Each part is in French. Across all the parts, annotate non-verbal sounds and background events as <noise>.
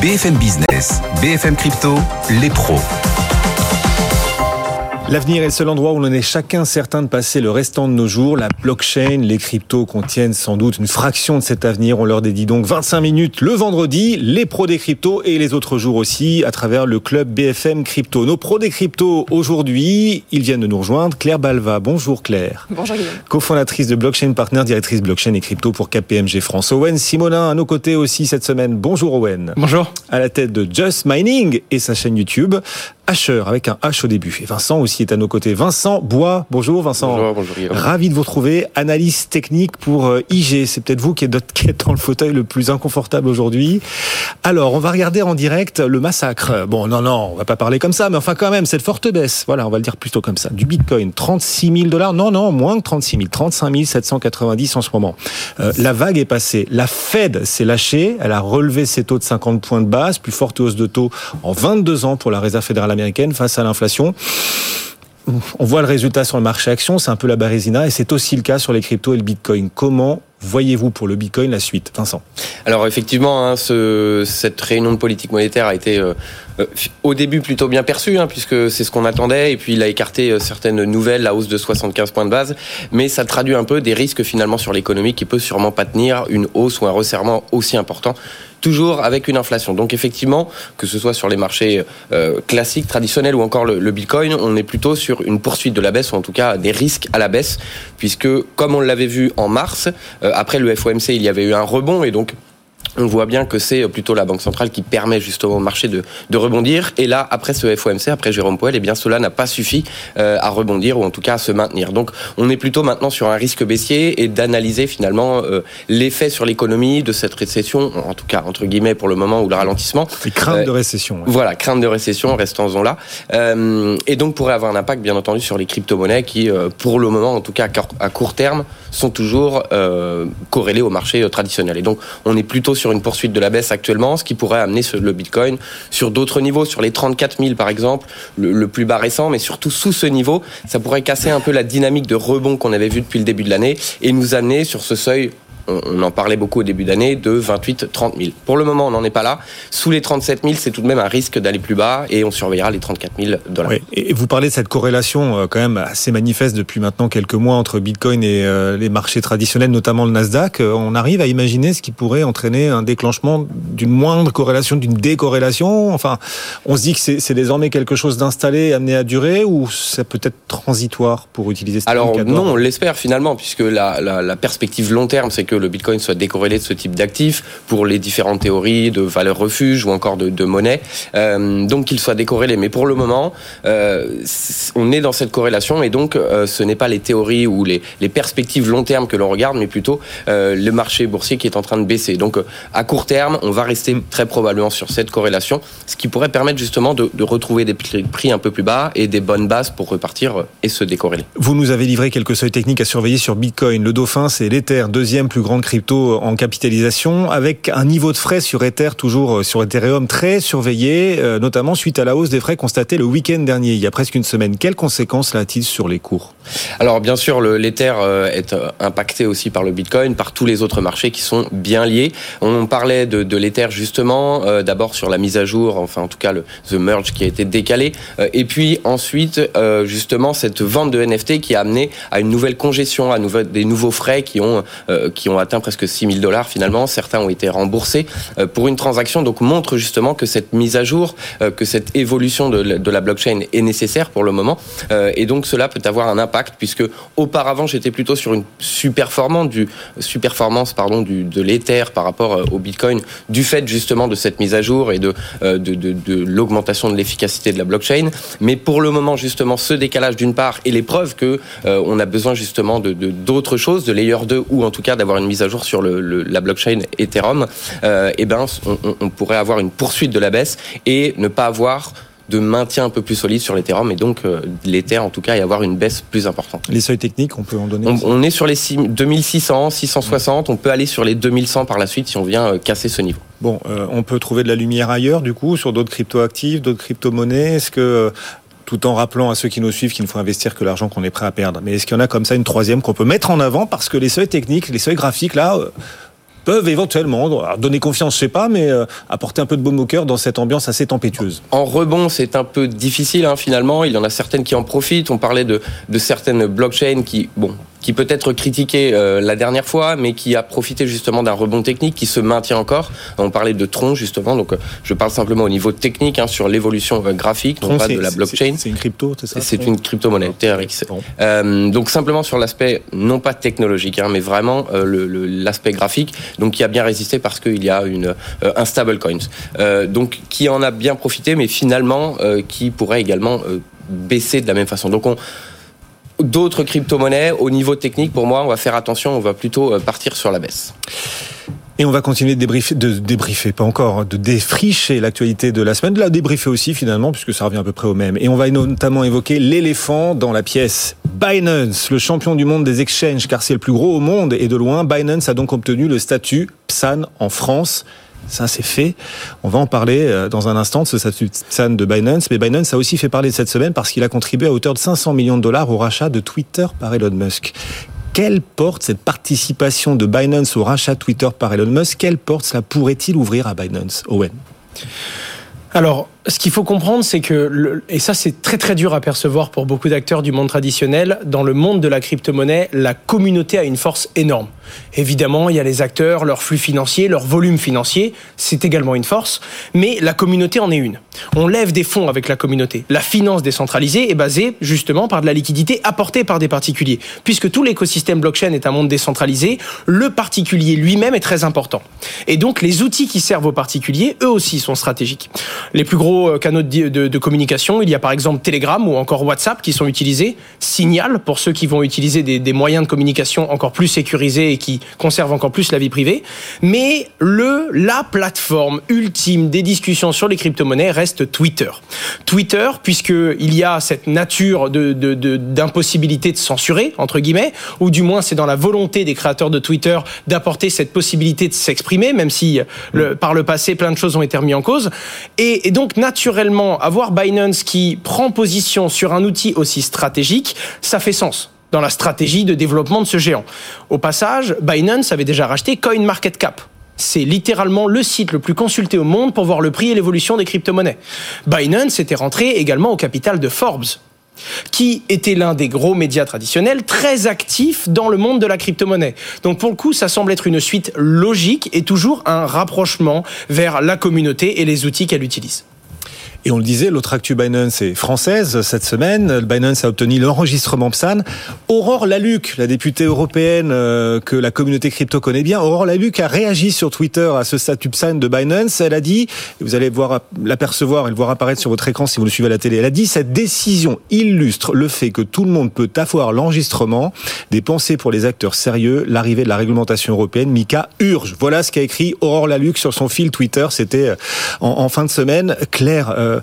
BFM Business, BFM Crypto, les pros. L'avenir est le seul endroit où l'on est chacun certain de passer le restant de nos jours. La blockchain, les cryptos contiennent sans doute une fraction de cet avenir. On leur dédie donc 25 minutes le vendredi, les pros des cryptos et les autres jours aussi à travers le club BFM Crypto. Nos pros des cryptos aujourd'hui, ils viennent de nous rejoindre. Claire Balva, bonjour Claire. Bonjour Guillaume. Cofondatrice de Blockchain Partner, directrice blockchain et crypto pour KPMG France. Owen Simonin à nos côtés aussi cette semaine. Bonjour Owen. Bonjour. À la tête de Just Mining et sa chaîne YouTube. Asher avec un H au début. Et Vincent aussi est à nos côtés. Vincent Bois, bonjour Vincent. Bonjour, bonjour Ravi de vous retrouver. Analyse technique pour euh, IG. C'est peut-être vous qui êtes dans le fauteuil le plus inconfortable aujourd'hui. Alors, on va regarder en direct le massacre. Bon, non, non, on va pas parler comme ça, mais enfin quand même, cette forte baisse. Voilà, on va le dire plutôt comme ça. Du Bitcoin, 36 000 dollars. Non, non, moins que 36 000. 35 790 en ce moment. Euh, la vague est passée. La Fed s'est lâchée. Elle a relevé ses taux de 50 points de base. Plus forte hausse de taux en 22 ans pour la Réserve fédérale américaine face à l'inflation. On voit le résultat sur le marché action, c'est un peu la barésina, et c'est aussi le cas sur les cryptos et le Bitcoin. Comment voyez-vous pour le Bitcoin la suite Vincent? Alors effectivement, hein, ce, cette réunion de politique monétaire a été euh, euh, au début plutôt bien perçue, hein, puisque c'est ce qu'on attendait, et puis il a écarté euh, certaines nouvelles, la hausse de 75 points de base, mais ça traduit un peu des risques finalement sur l'économie qui peut sûrement pas tenir une hausse ou un resserrement aussi important toujours avec une inflation. Donc effectivement, que ce soit sur les marchés euh, classiques, traditionnels ou encore le, Bitcoin, on est plutôt sur une poursuite de la baisse ou en tout cas des risques à la baisse, puisque comme on l'avait vu en mars, euh, après le FOMC, il y avait eu un rebond et donc on voit bien que c'est plutôt la Banque centrale qui permet justement au marché de, de rebondir. Et là, après ce FOMC, après Jérôme Powell, eh bien cela n'a pas suffi euh, à rebondir ou en tout cas à se maintenir. Donc on est plutôt maintenant sur un risque baissier et d'analyser finalement euh, l'effet sur l'économie de cette récession, en tout cas entre guillemets pour le moment ou le ralentissement. Et crainte de récession. Ouais. Voilà, crainte de récession, restons-en là. Euh, et donc pourrait avoir un impact bien entendu sur les crypto-monnaies qui, euh, pour le moment, en tout cas à court terme, sont toujours euh, corrélées au marché traditionnel. Et donc on est plutôt sur une poursuite de la baisse actuellement, ce qui pourrait amener le Bitcoin sur d'autres niveaux, sur les 34 000 par exemple, le, le, plus bas récent, mais surtout sous ce niveau, ça pourrait casser un peu la dynamique de rebond qu'on avait vu depuis le début de l'année et nous amener sur ce seuil on en parlait beaucoup au début d'année, de 28-30 000. Pour le moment, on n'en est pas là. Sous les 37 000, c'est tout de même un risque d'aller plus bas et on surveillera les 34 000 dollars. Oui. Et vous parlez de cette corrélation euh, quand même assez manifeste depuis maintenant quelques mois entre Bitcoin et euh, les marchés traditionnels, notamment le Nasdaq. Euh, on arrive à imaginer ce qui pourrait entraîner un déclenchement d'une moindre corrélation, d'une décorrélation? Enfin, on se dit que c'est désormais quelque chose d'installé, amené à durer, ou c'est peut-être transitoire pour utiliser ce Alors non, on l'espère finalement, puisque la, la, la perspective long terme, c'est que le Bitcoin soit décorrélé de ce type d'actifs pour les différentes théories de valeur refuge ou encore de, monnaie. Euh, donc qu'il soit décorrélé. Mais pour le moment, euh, on est dans cette corrélation et donc euh, ce n'est pas les théories ou les, perspectives long terme que l'on regarde, mais plutôt le marché boursier qui est en train de baisser. Donc à court terme, on va rester très probablement sur cette corrélation, ce qui pourrait permettre justement de, de retrouver des prix un peu plus bas et des bonnes bases pour repartir et se décorréler. Vous nous avez livré quelques seuils techniques à surveiller sur Bitcoin. Le dauphin, c'est l'Ether, deuxième plus grande crypto en capitalisation, avec un niveau de frais sur Ether, toujours sur Ethereum, très surveillé, notamment suite à la hausse des frais constatée le week-end dernier, il y a presque une semaine. Quelles conséquences a-t-il sur les cours? Alors bien sûr, l'Ether est impacté aussi par le Bitcoin, par tous les autres marchés qui sont bien liés. On parlait de, de l'Ether justement, euh, d'abord sur la mise à jour, enfin en tout cas le the merge qui a été décalé, euh, et puis ensuite euh, justement cette vente de NFT qui a amené à une nouvelle congestion, à des nouveaux frais qui ont qui ont atteint presque 6 000 dollars finalement. Certains ont été remboursés pour une transaction, donc montre justement que cette mise à jour, que cette évolution de la blockchain est nécessaire pour le moment, et donc cela peut avoir un impact puisque auparavant j'étais plutôt sur une superformance du superformance pardon du de l'Ether par rapport au Bitcoin du fait justement de cette mise à jour et de de, de, de l'augmentation de l'efficacité de la blockchain. Mais pour le moment justement ce décalage d'une part et les preuves que euh, on a besoin justement de d'autres choses, de layer 2 ou en tout cas d'avoir une mise à jour sur le, la blockchain Ethereum, euh, et ben on, on pourrait avoir une poursuite de la baisse et ne pas avoir de maintien un peu plus solide sur l'Ethereum et donc euh, l'Ether en tout cas et avoir une baisse plus importante. Les seuils techniques, on peut en donner On, on est sur les 6, 2600, 660, on peut aller sur les 2100 par la suite si on vient euh, casser ce niveau. Bon, euh, on peut trouver de la lumière ailleurs du coup sur d'autres cryptoactifs, d'autres crypto-monnaies. Est-ce que tout en rappelant à ceux qui nous suivent qu'il ne faut investir que l'argent qu'on est prêt à perdre. Mais est-ce qu'il y en a comme ça une troisième qu'on peut mettre en avant parce que les seuils techniques, les seuils graphiques là peuvent éventuellement donner confiance, je sais pas, mais apporter un peu de baume au cœur dans cette ambiance assez tempétueuse. En rebond, c'est un peu difficile hein, finalement. Il y en a certaines qui en profitent. On parlait de, de certaines blockchains qui, bon, qui peut être critiqué euh, la dernière fois, mais qui a profité justement d'un rebond technique qui se maintient encore. On parlait de Tron justement, donc euh, je parle simplement au niveau technique hein, sur l'évolution euh, graphique, Tron, non pas de la blockchain. C'est une crypto, c'est ça C'est une crypto-monnaie, TRX. Euh, donc simplement sur l'aspect non pas technologique, hein, mais vraiment l'aspect graphique, donc qui a bien résisté parce qu'il y a une un stablecoin, donc qui en a bien profité, mais finalement qui pourrait également baisser de la même façon. Donc on d'autres crypto-monnaies, au niveau technique, pour moi, on va faire attention, on va plutôt euh, partir sur la baisse. Et on va continuer de débriefer, de débriefer, pas encore, de défricher l'actualité de la semaine, de la débriefer aussi finalement, puisque ça revient à peu près au même. Et on va notamment évoquer l'éléphant dans la pièce. Binance, le champion du monde des exchanges, car c'est le plus gros au monde, et de loin, Binance a donc obtenu le statut PSAN en France. Ça, c'est fait. On va en parler euh, dans un instant de ce statut de Binance. Mais Binance a aussi fait parler cette semaine parce qu'il a contribué à hauteur de 500 millions de dollars au rachat de Twitter par Elon Musk. Quelle porte cette participation de Binance au rachat Twitter par Elon Musk? Quelle porte cela pourrait-il ouvrir à Binance Owen? Alors, ce qu'il faut comprendre, c'est que, et ça c'est très très dur à percevoir pour beaucoup d'acteurs du monde traditionnel, dans le monde de la crypto-monnaie, la communauté a une force énorme. Évidemment, il y a les acteurs, leur flux financier, leur volume financier, c'est également une force, mais la communauté en est une. On lève des fonds avec la communauté. La finance décentralisée est basée justement par de la liquidité apportée par des particuliers. Puisque tout l'écosystème blockchain est un monde décentralisé, le particulier lui-même est très important. Et donc les outils qui servent aux particuliers, eux aussi, sont stratégiques. Les plus gros euh, canaux de, communication. Il y a par exemple Telegram ou encore WhatsApp qui sont utilisés. Signal pour ceux qui vont utiliser des, moyens de communication encore plus sécurisés et qui conservent encore plus la vie privée. Mais le, la plateforme ultime des discussions sur les crypto-monnaies reste Twitter. Twitter, puisqu'il y a cette nature d'impossibilité de, de censurer, entre guillemets, ou du moins c'est dans la volonté des créateurs de Twitter d'apporter cette possibilité de s'exprimer, même si le, par le passé plein de choses ont été remises en cause. Et, et donc naturellement, avoir Binance qui prend position sur un outil aussi stratégique, ça fait sens dans la stratégie de développement de ce géant. Au passage, Binance avait déjà racheté CoinMarketCap. C'est littéralement le site le plus consulté au monde pour voir le prix et l'évolution des crypto-monnaies. Binance était rentré également au capital de Forbes qui était l'un des gros médias traditionnels très actifs dans le monde de la crypto-monnaie. Donc pour le coup, ça semble être une suite logique et toujours un rapprochement vers la communauté et les outils qu'elle utilise. Et on le disait, l'autre actu Binance est française cette semaine. Binance a obtenu l'enregistrement PSAN. Aurore Laluc, la députée européenne euh, que la communauté crypto connaît bien, Aurore Laluc a réagi sur Twitter à ce statut PSAN de Binance. Elle a dit, vous allez voir l'apercevoir et le voir apparaître sur votre écran si vous le suivez à la télé, elle a dit cette décision illustre le fait que tout le monde peut avoir l'enregistrement des pensées pour les acteurs sérieux, l'arrivée de la réglementation européenne, Mika urge. Voilà ce qu'a écrit Aurore Laluc sur son fil Twitter. C'était euh, en, fin de semaine. Claire, euh,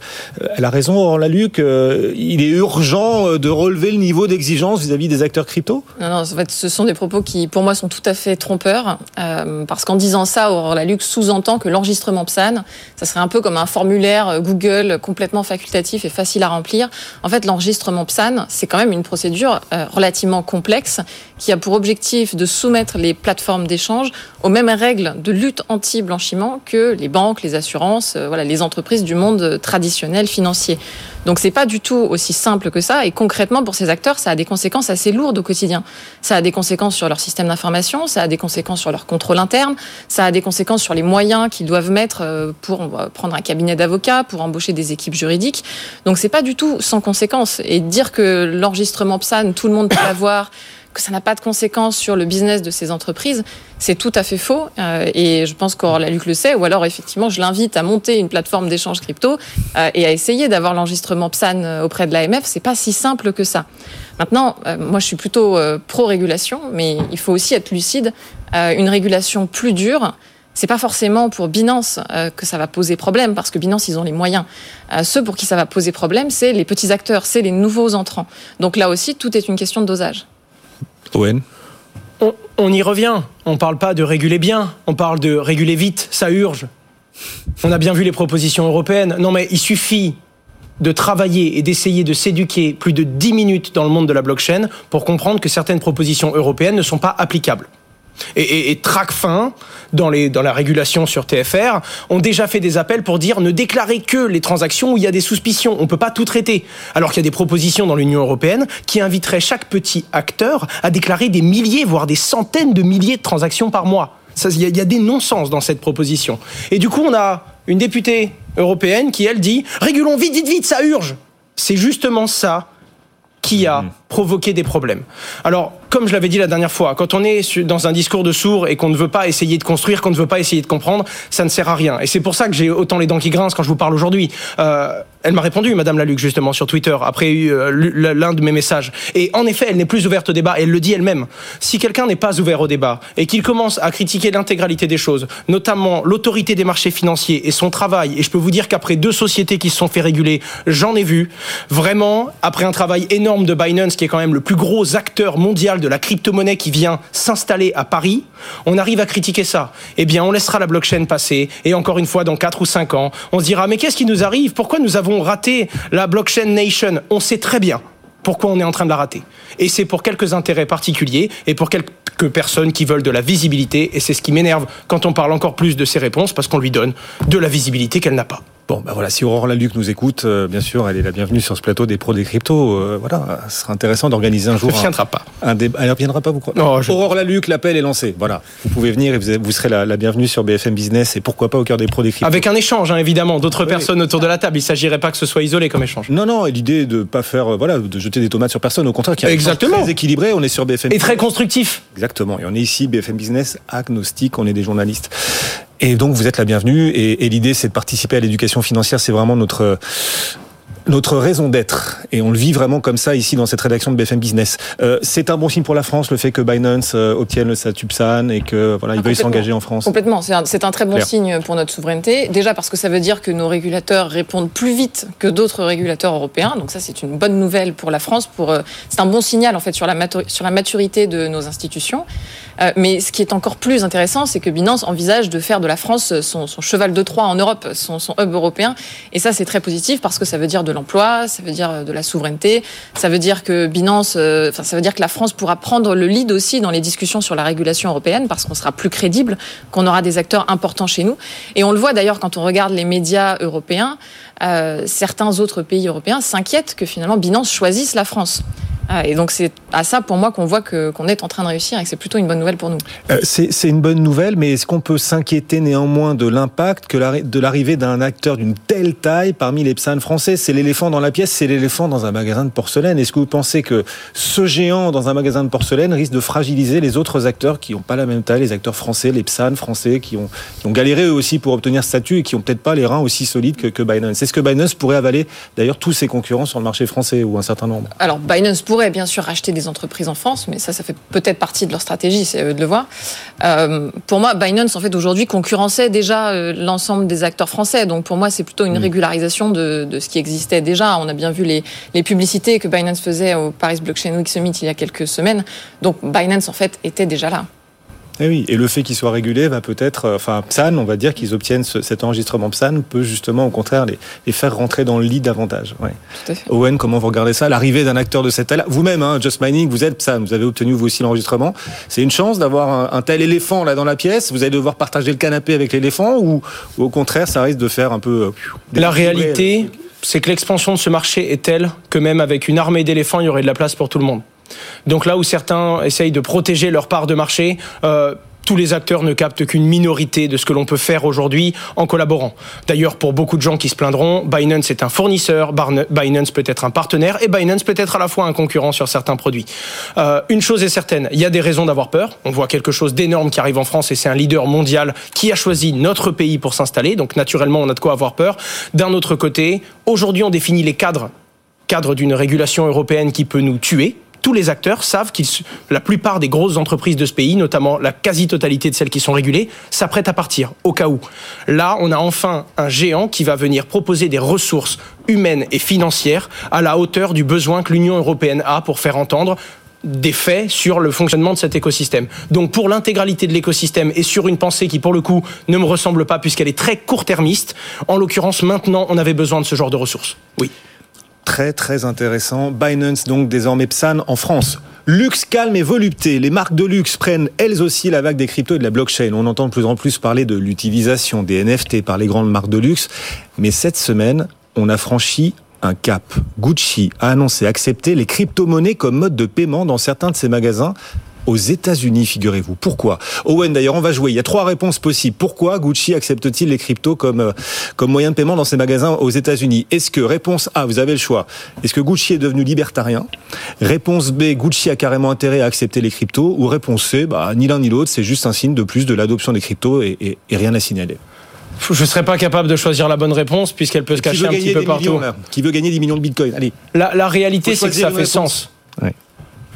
elle a raison, Aurore Laluc, euh, il est urgent euh, de relever le niveau d'exigence vis-à-vis des acteurs crypto? Non, non, en fait, ce sont des propos qui, pour moi, sont tout à fait trompeurs, parce qu'en disant ça, Aurore Laluc sous-entend que l'enregistrement PSAN, ça serait un peu comme un formulaire Google complètement facultatif et facile à remplir. En fait, l'enregistrement PSAN, c'est quand même une procédure relativement complexe qui a pour objectif de soumettre les plateformes d'échange aux mêmes règles de lutte anti-blanchiment que les banques, les assurances, voilà, les entreprises du monde traditionnel traditionnel financier. Donc c'est pas du tout aussi simple que ça. Et concrètement, pour ces acteurs, ça a des conséquences assez lourdes au quotidien. Ça a des conséquences sur leur système d'information, ça a des conséquences sur leur contrôle interne, ça a des conséquences sur les moyens qu'ils doivent mettre euh, pour prendre un cabinet d'avocats, pour embaucher des équipes juridiques. Donc c'est pas du tout sans conséquences. Et dire que l'enregistrement PSAN, tout le monde peut l'avoir, que ça n'a pas de conséquences sur le business de ces entreprises, c'est tout à fait faux. Euh, et je pense qu'Aurore Luc le sait. Ou alors, effectivement, je l'invite à monter une plateforme d'échange crypto euh, et à essayer d'avoir l'enregistrement PSAN euh, auprès de l'AMF. C'est pas si simple que ça. Maintenant, moi, je suis plutôt pro-régulation, mais il faut aussi être lucide. une régulation plus dure, c'est pas forcément pour Binance que ça va poser problème, parce que Binance, ils ont les moyens. ceux pour qui ça va poser problème, c'est les petits acteurs, c'est les nouveaux entrants. Donc là aussi, tout est une question de dosage. On, y revient. On ne parle pas de réguler bien, on parle de réguler vite, ça urge. On a bien vu les propositions européennes. Non mais il suffit de travailler et d'essayer de s'éduquer plus de 10 minutes dans le monde de la blockchain pour comprendre que certaines propositions européennes ne sont pas applicables. Et, et, et TRACFIN, dans, les, dans la régulation sur TFR, ont déjà fait des appels pour dire ne déclarez que les transactions où il y a des suspicions. On ne peut pas tout traiter. Alors qu'il y a des propositions dans l'Union européenne qui inviteraient chaque petit acteur à déclarer des milliers, voire des centaines de milliers de transactions par mois. Il y, y, a des non-sens dans cette proposition. Et du coup, on a une députée européenne qui, elle, dit régulons vite, vite, vite, ça urge. C'est justement ça qui a provoqué des problèmes. Alors, comme je l'avais dit la dernière fois, quand on est dans un discours de sourd et qu'on ne veut pas essayer de construire, qu'on ne veut pas essayer de comprendre, ça ne sert à rien. Et c'est pour ça que j'ai autant les dents qui grincent quand je vous parle aujourd'hui. Euh, elle m'a répondu, Madame Laluc, justement, sur Twitter, après euh, l'un de mes messages. Et en effet, elle n'est plus ouverte au débat, et elle le dit elle-même. Si quelqu'un n'est pas ouvert au débat, et qu'il commence à critiquer l'intégralité des choses, notamment l'autorité des marchés financiers et son travail, et je peux vous dire qu'après deux sociétés qui se sont fait réguler, j'en ai vu, vraiment, après un travail énorme de Binance, qui est quand même le plus gros acteur mondial de la crypto-monnaie qui vient s'installer à Paris, on arrive à critiquer ça. Eh bien, on laissera la blockchain passer, et encore une fois, dans 4 ou 5 ans, on se dira, mais qu'est-ce qui nous arrive? Pourquoi nous avons raté la blockchain nation? On sait très bien pourquoi on est en train de la rater. Et c'est pour quelques intérêts particuliers et pour quelques personnes qui veulent de la visibilité. Et c'est ce qui m'énerve quand on parle encore plus de ces réponses, parce qu'on lui donne de la visibilité qu'elle n'a pas. Bon, ben voilà, si Aurore Laluc nous écoute, euh, bien sûr, elle est la bienvenue sur ce plateau des pros des cryptos. Euh, voilà, ce sera intéressant d'organiser un <laughs> jour. Elle ne viendra pas. Un débat. Elle ne viendra pas, vous croyez? Non, je... Aurore Laluc, l'appel est lancé. Voilà, vous pouvez venir et vous, vous serez la, la, bienvenue sur BFM Business et pourquoi pas au cœur des pros des cryptos. Avec un échange, hein, évidemment, d'autres oui. personnes autour de la table. Il ne s'agirait pas que ce soit isolé comme échange. Non, non, et l'idée de pas faire, euh, voilà, de jeter des tomates sur personne. Au contraire, qui Exactement. très équilibré. On est sur BFM. Et très constructif. Exactement. Et on est ici BFM Business agnostique. On est des journalistes. Et donc vous êtes la bienvenue. Et, et l'idée, c'est de participer à l'éducation financière. C'est vraiment notre notre raison d'être, et on le vit vraiment comme ça ici dans cette rédaction de BFM Business. Euh, c'est un bon signe pour la France le fait que Binance euh, obtienne le statut PSAN et que voilà, il ah, veuille s'engager en France. Complètement, c'est un, un, très bon Claire. signe pour notre souveraineté. Déjà parce que ça veut dire que nos régulateurs répondent plus vite que d'autres régulateurs européens. Donc ça, c'est une bonne nouvelle pour la France. Pour euh, c'est un bon signal en fait sur la, sur la maturité de nos institutions. Euh, mais ce qui est encore plus intéressant, c'est que Binance envisage de faire de la France son, son cheval de Troie en Europe, son, son hub européen. Et ça, c'est très positif parce que ça veut dire de l'emploi, ça veut dire de la souveraineté, ça veut dire que Binance, euh, enfin, ça veut dire que la France pourra prendre le lead aussi dans les discussions sur la régulation européenne parce qu'on sera plus crédible, qu'on aura des acteurs importants chez nous. Et on le voit d'ailleurs quand on regarde les médias européens, euh, certains autres pays européens s'inquiètent que finalement Binance choisisse la France. Ah, et donc c'est à ça pour moi qu'on voit que qu'on est en train de réussir et que c'est plutôt une bonne nouvelle pour nous. Euh, c'est une bonne nouvelle, mais est-ce qu'on peut s'inquiéter néanmoins de l'impact que la, de l'arrivée d'un acteur d'une telle taille parmi les PSAN français? C'est l'éléphant dans la pièce, c'est l'éléphant dans un magasin de porcelaine. Est-ce que vous pensez que ce géant dans un magasin de porcelaine risque de fragiliser les autres acteurs qui n'ont pas la même taille, les acteurs français, les PSAN français, qui ont, qui ont galéré eux aussi pour obtenir ce statut et qui ont peut-être pas les reins aussi solides que, que Binance? Est-ce que Binance pourrait avaler d'ailleurs tous ses concurrents sur le marché français ou un certain nombre? Alors Binance pourrait bien sûr racheter des entreprises en France, mais ça, ça fait peut-être partie de leur stratégie, c'est eux de le voir. Euh, pour moi, Binance, en fait, aujourd'hui, concurrençait déjà euh, l'ensemble des acteurs français. Donc, pour moi, c'est plutôt une régularisation de, de, ce qui existait déjà. On a bien vu les, les, publicités que Binance faisait au Paris Blockchain Week Summit il y a quelques semaines. Donc, Binance, en fait, était déjà là. Et Eh oui, et le fait qu'il soit régulé va peut-être, enfin PSAN, on va dire qu'ils obtiennent ce, cet enregistrement PSAN peut justement au contraire les, les, faire rentrer dans le lit davantage. Ouais. Owen, comment vous regardez ça? L'arrivée d'un acteur de cette taille, vous-même, hein, Just Mining, vous êtes PSAN, vous avez obtenu vous aussi l'enregistrement. C'est une chance d'avoir un, un, tel éléphant là dans la pièce? Vous allez devoir partager le canapé avec l'éléphant ou, ou, au contraire, ça risque de faire un peu. Euh, la réalité, c'est que l'expansion de ce marché est telle que même avec une armée d'éléphants, il y aurait de la place pour tout le monde. Donc là où certains essayent de protéger leur part de marché, euh, tous les acteurs ne captent qu'une minorité de ce que l'on peut faire aujourd'hui en collaborant. D'ailleurs, pour beaucoup de gens qui se plaindront, Binance est un fournisseur, Binance peut être un partenaire et Binance peut être à la fois un concurrent sur certains produits. Euh, une chose est certaine, il y a des raisons d'avoir peur. On voit quelque chose d'énorme qui arrive en France et c'est un leader mondial qui a choisi notre pays pour s'installer. Donc naturellement, on a de quoi avoir peur. D'un autre côté, aujourd'hui, on définit les cadres cadre d'une régulation européenne qui peut nous tuer, tous les acteurs savent que la plupart des grosses entreprises de ce pays, notamment la quasi-totalité de celles qui sont régulées, s'apprêtent à partir, au cas où. Là, on a enfin un géant qui va venir proposer des ressources humaines et financières à la hauteur du besoin que l'Union européenne a pour faire entendre des faits sur le fonctionnement de cet écosystème. Donc pour l'intégralité de l'écosystème et sur une pensée qui pour le coup ne me ressemble pas puisqu'elle est très court-termiste, en l'occurrence maintenant on avait besoin de ce genre de ressources. Oui très très intéressant. Binance donc désormais PSAN en France. Luxe, calme et volupté. Les marques de luxe prennent elles aussi la vague des cryptos et de la blockchain. On entend de plus en plus parler de l'utilisation des NFT par les grandes marques de luxe. Mais cette semaine, on a franchi un cap. Gucci a annoncé accepter les crypto-monnaies comme mode de paiement dans certains de ses magasins aux États-Unis, figurez-vous. Pourquoi? Owen, d'ailleurs, on va jouer. Il y a trois réponses possibles. Pourquoi Gucci accepte-t-il les cryptos comme, euh, comme moyen de paiement dans ses magasins aux États-Unis? Est-ce que, réponse A, vous avez le choix. Est-ce que Gucci est devenu libertarien? Réponse B, Gucci a carrément intérêt à accepter les cryptos Ou réponse C, bah, ni l'un ni l'autre, c'est juste un signe de plus de l'adoption des cryptos et, et, et rien à signaler. Je ne serais pas capable de choisir la bonne réponse puisqu'elle peut se cacher un petit peu partout. Millions, Qui veut gagner 10 millions de bitcoins? Allez. La, la réalité, c'est que ça fait réponse. sens. Ouais.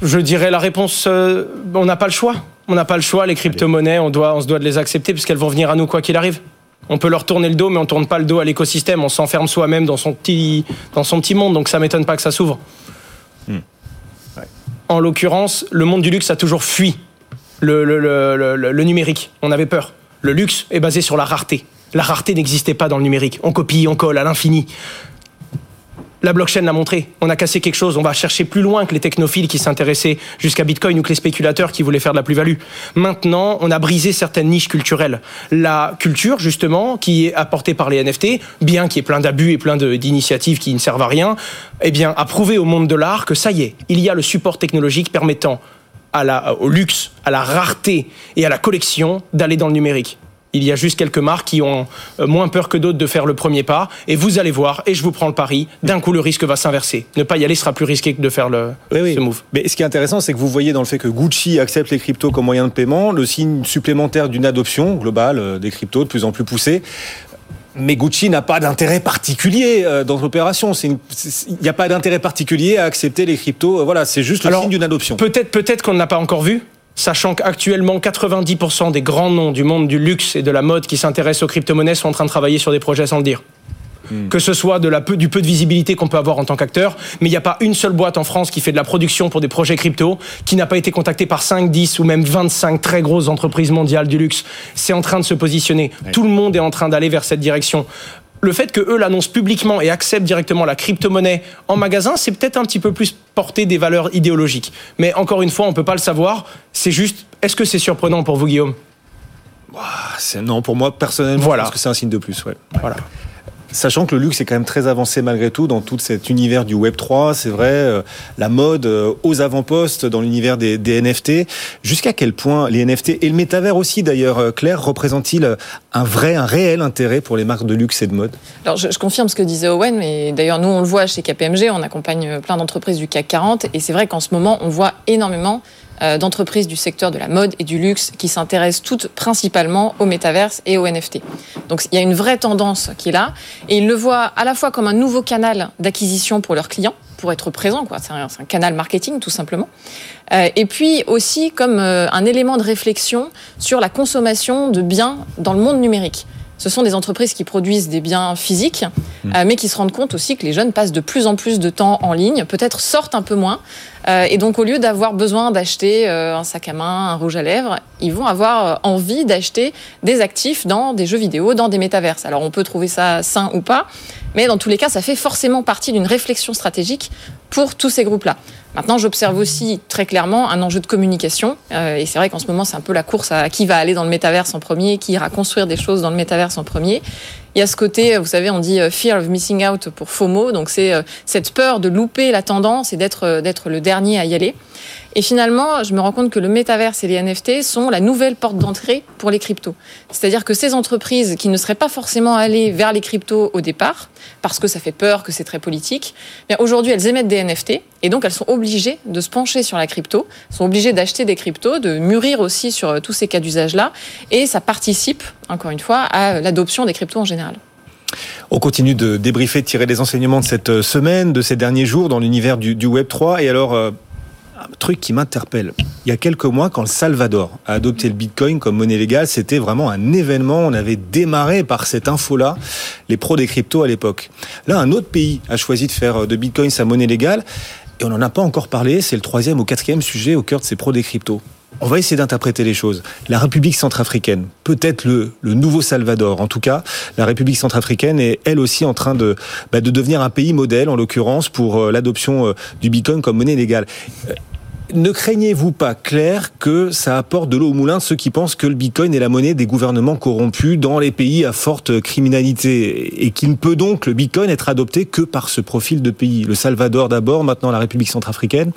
Je dirais la réponse, euh, on n'a pas le choix. On n'a pas le choix. Les crypto-monnaies, on, doit, on se doit de les accepter puisqu'elles vont venir à nous quoi qu'il arrive. On peut leur tourner le dos, mais on tourne pas le dos à l'écosystème. On s'enferme soi-même dans son petit, dans son petit monde. Donc ça m'étonne pas que ça s'ouvre. Hmm. Ouais. En l'occurrence, le monde du luxe a toujours fui le, le, le, le, numérique. On avait peur. Le luxe est basé sur la rareté. La rareté n'existait pas dans le numérique. On copie, on colle à l'infini. La blockchain l'a montré. On a cassé quelque chose. On va chercher plus loin que les technophiles qui s'intéressaient jusqu'à Bitcoin ou que les spéculateurs qui voulaient faire de la plus-value. Maintenant, on a brisé certaines niches culturelles. La culture, justement, qui est apportée par les NFT, bien qu'il y ait plein d'abus et plein d'initiatives qui ne servent à rien, eh bien, a prouvé au monde de l'art que ça y est, il y a le support technologique permettant à la, au luxe, à la rareté et à la collection d'aller dans le numérique. Il y a juste quelques marques qui ont euh, moins peur que d'autres de faire le premier pas. Et vous allez voir, et je vous prends le pari, d'un coup le risque va s'inverser. Ne pas y aller sera plus risqué que de faire le, oui, oui. ce move. Mais ce qui est intéressant, c'est que vous voyez dans le fait que Gucci accepte les cryptos comme moyen de paiement le signe supplémentaire d'une adoption globale euh, des cryptos de plus en plus poussée. Mais Gucci n'a pas d'intérêt particulier euh, dans l'opération. Il n'y a pas d'intérêt particulier à accepter les cryptos. Voilà, c'est juste le Alors, signe d'une adoption. Peut-être, peut-être qu'on ne l'a pas encore vu sachant qu'actuellement 90% des grands noms du monde du luxe et de la mode qui s'intéressent aux crypto-monnaies sont en train de travailler sur des projets sans le dire. Hmm. Que ce soit de la peu, du peu de visibilité qu'on peut avoir en tant qu'acteur, mais il n'y a pas une seule boîte en France qui fait de la production pour des projets crypto qui n'a pas été contactée par 5, 10 ou même 25 très grosses entreprises mondiales du luxe. C'est en train de se positionner. Ouais. Tout le monde est en train d'aller vers cette direction le fait que eux l'annoncent publiquement et acceptent directement la crypto-monnaie en magasin, c'est peut-être un petit peu plus porter des valeurs idéologiques. Mais encore une fois, on peut pas le savoir. C'est juste, est-ce que c'est surprenant pour vous, Guillaume? Non, pour moi, personnellement, voilà. je pense que c'est un signe de plus. Ouais. Voilà. Sachant que le luxe est quand même très avancé malgré tout dans tout cet univers du Web 3, c'est vrai, euh, la mode euh, aux avant-postes dans l'univers des, des, NFT. Jusqu'à quel point les NFT et le métavers aussi d'ailleurs, euh, Claire, représentent-ils un vrai, un réel intérêt pour les marques de luxe et de mode? Alors je, je confirme ce que disait Owen, mais d'ailleurs nous on le voit chez KPMG, on accompagne plein d'entreprises du CAC 40 et c'est vrai qu'en ce moment on voit énormément d'entreprises du secteur de la mode et du luxe qui s'intéressent toutes principalement au métaverse et au NFT. Donc il y a une vraie tendance qui est là et ils le voient à la fois comme un nouveau canal d'acquisition pour leurs clients pour être présent, quoi. C'est un, un, canal marketing tout simplement. Euh, et puis aussi comme euh, un élément de réflexion sur la consommation de biens dans le monde numérique. Ce sont des entreprises qui produisent des biens physiques, euh, mais qui se rendent compte aussi que les jeunes passent de plus en plus de temps en ligne, peut-être sortent un peu moins. Euh, et donc, au lieu d'avoir besoin d'acheter euh, un sac à main, un rouge à lèvres, ils vont avoir euh, envie d'acheter des actifs dans des jeux vidéo, dans des métaverses. Alors, on peut trouver ça sain ou pas, mais dans tous les cas, ça fait forcément partie d'une réflexion stratégique pour tous ces groupes-là. Maintenant, j'observe aussi très clairement un enjeu de communication. Et c'est vrai qu'en ce moment, c'est un peu la course à qui va aller dans le métaverse en premier, qui ira construire des choses dans le métaverse en premier. Il y a ce côté, vous savez, on dit fear of missing out pour FOMO. Donc, c'est cette peur de louper la tendance et d'être, d'être le dernier à y aller. Et finalement, je me rends compte que le métaverse et les NFT sont la nouvelle porte d'entrée pour les cryptos. C'est-à-dire que ces entreprises qui ne seraient pas forcément allées vers les cryptos au départ, parce que ça fait peur, que c'est très politique, aujourd'hui elles émettent des NFT et donc elles sont obligées de se pencher sur la crypto, sont obligées d'acheter des cryptos, de mûrir aussi sur tous ces cas d'usage-là, et ça participe, encore une fois, à l'adoption des cryptos en général. On continue de débriefer, de tirer des enseignements de cette semaine, de ces derniers jours dans l'univers du, du, Web 3. Et alors, euh, truc qui m'interpelle. Il y a quelques mois, quand le Salvador a adopté le Bitcoin comme monnaie légale, c'était vraiment un événement. On avait démarré par cette info-là, les pros des cryptos à l'époque. Là, un autre pays a choisi de faire de Bitcoin sa monnaie légale. Et on n'en a pas encore parlé. C'est le troisième ou quatrième sujet au cœur de ces pros des cryptos. On va essayer d'interpréter les choses. La République centrafricaine, peut-être le, le, nouveau Salvador, en tout cas, la République centrafricaine est elle aussi en train de, bah, de devenir un pays modèle, en l'occurrence, pour euh, l'adoption euh, du Bitcoin comme monnaie légale. Ne craignez-vous pas, Claire, que ça apporte de l'eau au moulin ceux qui pensent que le Bitcoin est la monnaie des gouvernements corrompus dans les pays à forte criminalité et qu'il ne peut donc le Bitcoin être adopté que par ce profil de pays? Le Salvador d'abord, maintenant la République centrafricaine.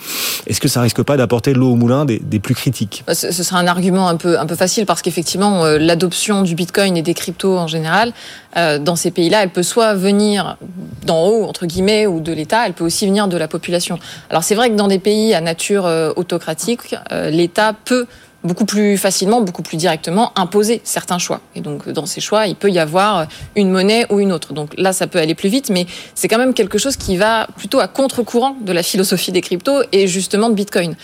Est-ce que ça risque pas d'apporter de l'eau au moulin des, plus critiques? Ce sera un argument un peu, un peu facile parce qu'effectivement, euh, l'adoption du Bitcoin et des cryptos en général, euh, dans ces pays-là, elle peut soit venir d'en haut, entre guillemets, ou de l'État, elle peut aussi venir de la population. Alors c'est vrai que dans des pays à nature euh, autocratique, euh, l'État peut beaucoup plus facilement, beaucoup plus directement imposer certains choix. Et donc dans ces choix, il peut y avoir une monnaie ou une autre. Donc là, ça peut aller plus vite, mais c'est quand même quelque chose qui va plutôt à contre-courant de la philosophie des cryptos et justement de Bitcoin.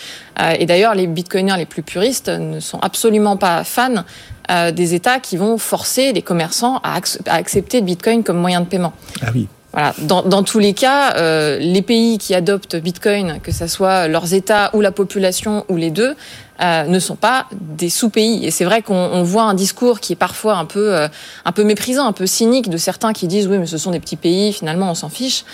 Et d'ailleurs, les bitcoiners les plus puristes ne sont absolument pas fans des États qui vont forcer les commerçants à, accepter le Bitcoin comme moyen de paiement. Ah oui. Voilà. Dans, dans, tous les cas, euh, les pays qui adoptent Bitcoin, que ce soit leurs États ou la population ou les deux, euh, ne sont pas des sous-pays. Et c'est vrai qu'on voit un discours qui est parfois un peu, euh, un peu méprisant, un peu cynique de certains qui disent oui, mais ce sont des petits pays, finalement, on s'en fiche.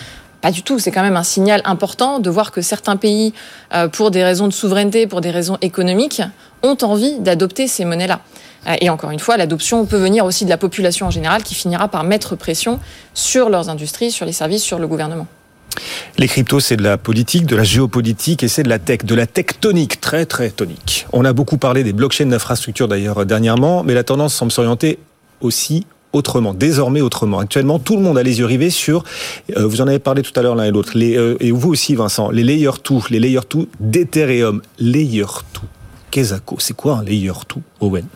Pas du tout. C'est quand même un signal important de voir que certains pays, euh, pour des raisons de souveraineté, pour des raisons économiques, ont envie d'adopter ces monnaies-là. Euh, et encore une fois, l'adoption peut venir aussi de la population en général qui finira par mettre pression sur leurs industries, sur les services, sur le gouvernement. Les cryptos, c'est de la politique, de la géopolitique et c'est de la tech, de la tectonique, très très tonique. On a beaucoup parlé des blockchains d'infrastructure d'ailleurs dernièrement, mais la tendance semble s'orienter aussi autrement, désormais autrement. Actuellement, tout le monde a les yeux rivés sur, euh, vous en avez parlé tout à l'heure l'un et l'autre, euh, et vous aussi Vincent, les layer 2, les layer 2 d'Ethereum. Layer 2, qu'est-ce c'est quoi un layer 2, Owen?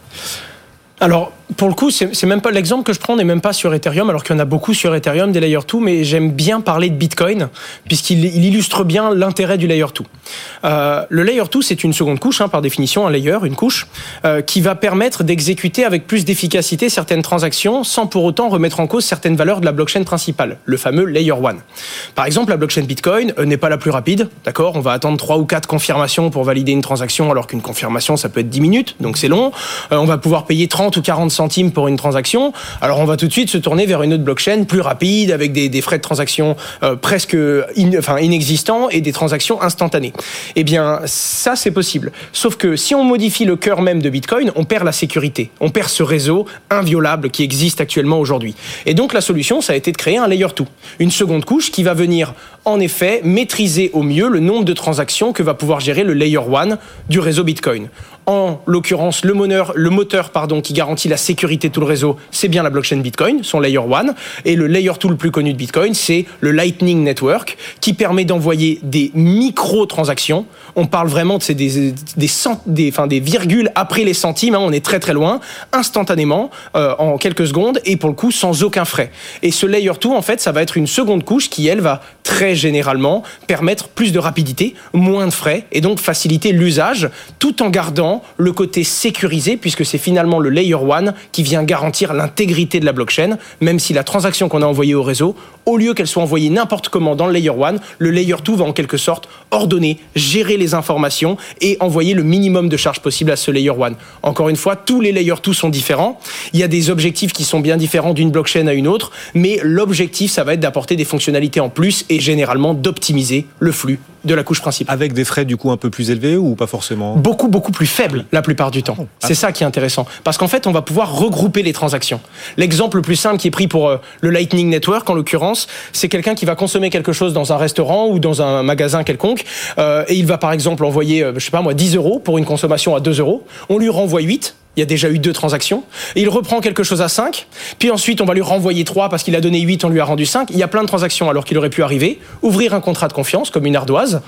Alors, pour le coup, c'est même pas l'exemple que je prends n'est même pas sur Ethereum, alors qu'il y en a beaucoup sur Ethereum des layer 2, mais j'aime bien parler de Bitcoin puisqu'il illustre bien l'intérêt du layer 2. Euh, le layer 2, c'est une seconde couche, hein, par définition, un layer, une couche, euh, qui va permettre d'exécuter avec plus d'efficacité certaines transactions sans pour autant remettre en cause certaines valeurs de la blockchain principale, le fameux layer 1. Par exemple, la blockchain Bitcoin euh, n'est pas la plus rapide, d'accord? On va attendre trois ou quatre confirmations pour valider une transaction, alors qu'une confirmation, ça peut être 10 minutes, donc c'est long. On va pouvoir payer 30 ou 40 centimes pour une transaction. Alors on va tout de suite se tourner vers une autre blockchain plus rapide, avec des, frais de transaction euh, presque in, enfin, inexistants et des transactions instantanées. Eh bien, ça c'est possible. Sauf que si on modifie le cœur même de Bitcoin, on perd la sécurité, on perd ce réseau inviolable qui existe actuellement aujourd'hui. Et donc la solution, ça a été de créer un layer 2, une seconde couche qui va venir en effet maîtriser au mieux le nombre de transactions que va pouvoir gérer le layer 1 du réseau Bitcoin en l'occurrence le moteur, pardon, qui garantit la sécurité de tout le réseau, c'est bien la blockchain Bitcoin, son layer 1. Et le layer 2 le plus connu de Bitcoin, c'est le Lightning Network, qui permet d'envoyer des micro-transactions. On parle vraiment de des, des, cent, des, enfin, des virgules après les centimes, hein, on est très très loin, instantanément, euh, en quelques secondes, et pour le coup sans aucun frais. Et ce layer 2, en fait, ça va être une seconde couche qui, elle, va très généralement permettre plus de rapidité, moins de frais, et donc faciliter l'usage, tout en gardant le côté sécurisé, puisque c'est finalement le layer 1 qui vient garantir l'intégrité de la blockchain, même si la transaction qu'on a envoyée au réseau, au lieu qu'elle soit envoyée n'importe comment dans le layer 1, le layer 2 va en quelque sorte ordonner, gérer les informations et envoyer le minimum de charge possible à ce layer 1. Encore une fois, tous les layers 2 sont différents. Il y a des objectifs qui sont bien différents d'une blockchain à une autre, mais l'objectif, ça va être d'apporter des fonctionnalités en plus et généralement d'optimiser le flux de la couche principale. Avec des frais du coup un peu plus élevés ou pas forcément? Beaucoup, beaucoup plus faibles la plupart du temps. Oh, c'est ça qui est intéressant. Parce qu'en fait, on va pouvoir regrouper les transactions. L'exemple le plus simple qui est pris pour euh, le Lightning Network, en l'occurrence, c'est quelqu'un qui va consommer quelque chose dans un restaurant ou dans un magasin quelconque, euh, et il va par exemple envoyer, euh, je moi, 10 euros pour une consommation à 2 euros. On lui renvoie 8, il y a déjà eu deux transactions. Et il reprend quelque chose à 5, puis ensuite on va lui renvoyer 3 parce qu'il a donné 8, on lui a rendu 5. Il y a plein de transactions alors qu'il aurait pu arriver, ouvrir un contrat de confiance comme une ardoise,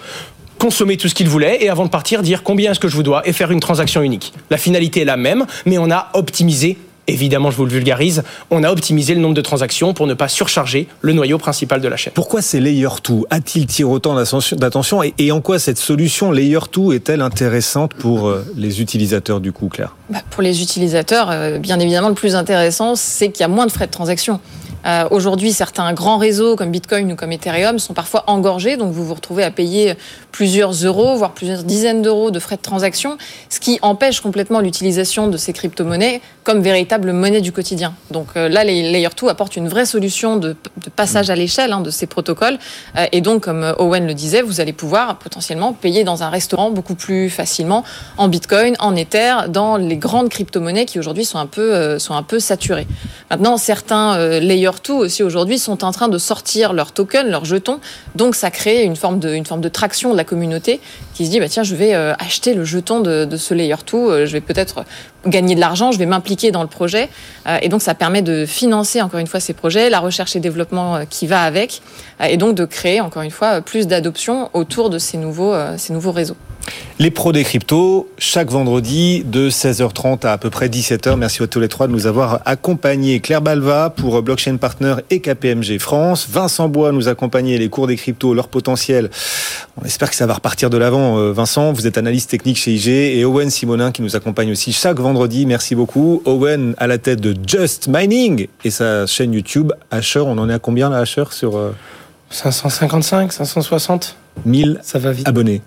consommer tout ce qu'il voulait et avant de partir dire combien est-ce que je vous dois et faire une transaction unique. La finalité est la même, mais on a optimisé évidemment, je vous le vulgarise, on a optimisé le nombre de transactions pour ne pas surcharger le noyau principal de la chaîne. Pourquoi ces Layer 2 A-t-il tiré autant d'attention et, en quoi cette solution Layer 2 est-elle intéressante pour euh, les utilisateurs du coup, Claire? Bah, Pour les utilisateurs, euh, bien évidemment, le plus intéressant, c'est qu'il y a moins de frais de transaction. Euh, Aujourd'hui, certains grands réseaux comme Bitcoin ou comme Ethereum sont parfois engorgés, donc vous vous retrouvez à payer plusieurs euros, voire plusieurs dizaines d'euros de frais de transaction, ce qui empêche complètement l'utilisation de ces crypto-monnaies comme véritable monnaie du quotidien. Donc euh, là, les Layer 2 apportent une vraie solution de, passage à l'échelle hein, de ces protocoles. Euh, et donc, comme Owen le disait, vous allez pouvoir potentiellement payer dans un restaurant beaucoup plus facilement en Bitcoin, en Ether, dans les grandes crypto-monnaies qui aujourd'hui sont un peu sont un peu saturées. Maintenant, certains Layer 2 aussi aujourd'hui sont en train de sortir leurs tokens, leurs jetons. Donc, ça crée une forme de une forme de traction de la communauté qui se dit bah tiens, je vais euh, acheter le jeton de, de ce Layer 2, je vais peut-être gagner de l'argent, je vais m'impliquer dans le projet. Euh, et donc, ça permet de financer, encore une fois, ces projets, la recherche et développement euh, qui va avec, euh, et donc de créer, encore une fois, plus d'adoption autour de ces nouveaux, ces nouveaux réseaux. Les pros des cryptos, chaque vendredi de 16h30 à à peu près 17h. Merci à tous les trois de nous avoir accompagnés. Claire Balva pour Blockchain Partner et KPMG France. Vincent Bois nous accompagnait les cours des cryptos, leur potentiel. On espère que ça va repartir de l'avant. Vincent, vous êtes analyste technique chez IG et Owen Simonin qui nous accompagne aussi chaque vendredi. Merci beaucoup. Owen à la tête de Just Mining et sa chaîne YouTube Asher. On en est à combien là, Asher sur 555, 560 1000 ça va vite. abonnés.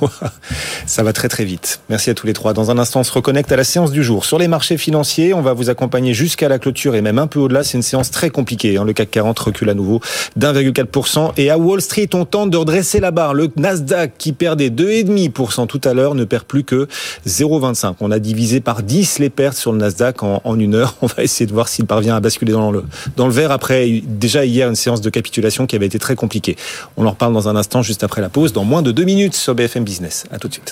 <laughs> ça va très très vite. Merci à tous les trois. Dans un instant, on se reconnecte à la séance du jour. Sur les marchés financiers, on va vous accompagner jusqu'à la clôture et même un peu au-delà. C'est une séance très compliquée. Hein. Le CAC 40 recule à nouveau d'1,4%. Et à Wall Street, on tente de redresser la barre. Le Nasdaq, qui perdait 2,5% tout à l'heure, ne perd plus que 0,25. On a divisé par 10 les pertes sur le Nasdaq en, en une heure. <laughs> On va essayer de voir s'il parvient à basculer dans le, dans le vert après déjà hier une séance de capitulation qui avait été très compliquée. On en reparle dans un instant juste après la pause, dans moins de deux minutes sur BFM Business. À tout de suite.